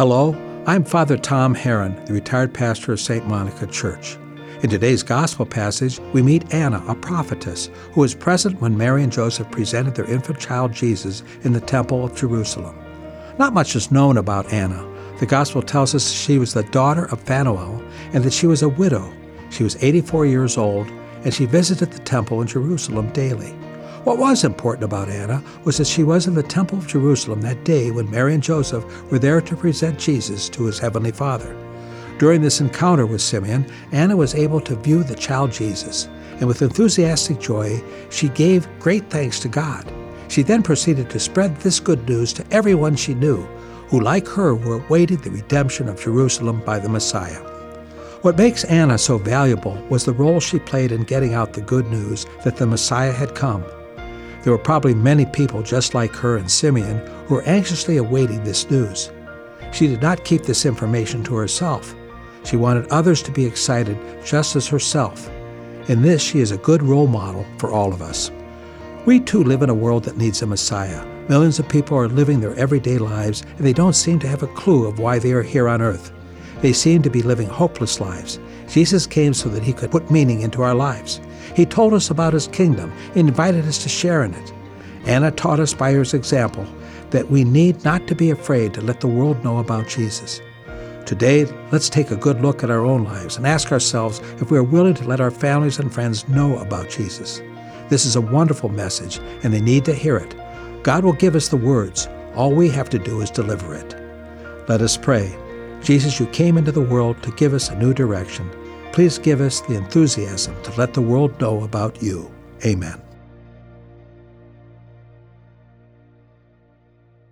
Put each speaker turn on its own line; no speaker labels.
Hello, I'm Father Tom Haren, the retired pastor of St. Monica Church. In today's gospel passage, we meet Anna, a prophetess, who was present when Mary and Joseph presented their infant child Jesus in the Temple of Jerusalem. Not much is known about Anna. The gospel tells us she was the daughter of Phanuel and that she was a widow. She was 84 years old and she visited the temple in Jerusalem daily. What was important about Anna was that she was in the Temple of Jerusalem that day when Mary and Joseph were there to present Jesus to his heavenly Father. During this encounter with Simeon, Anna was able to view the child Jesus, and with enthusiastic joy, she gave great thanks to God. She then proceeded to spread this good news to everyone she knew, who, like her, were awaiting the redemption of Jerusalem by the Messiah. What makes Anna so valuable was the role she played in getting out the good news that the Messiah had come. There were probably many people just like her and Simeon who were anxiously awaiting this news. She did not keep this information to herself. She wanted others to be excited just as herself. In this, she is a good role model for all of us. We too live in a world that needs a Messiah. Millions of people are living their everyday lives, and they don't seem to have a clue of why they are here on earth. They seem to be living hopeless lives. Jesus came so that he could put meaning into our lives. He told us about his kingdom, invited us to share in it. Anna taught us by her example that we need not to be afraid to let the world know about Jesus. Today, let's take a good look at our own lives and ask ourselves if we are willing to let our families and friends know about Jesus. This is a wonderful message, and they need to hear it. God will give us the words. All we have to do is deliver it. Let us pray. Jesus, you came into the world to give us a new direction. Please give us the enthusiasm to let the world know about you. Amen.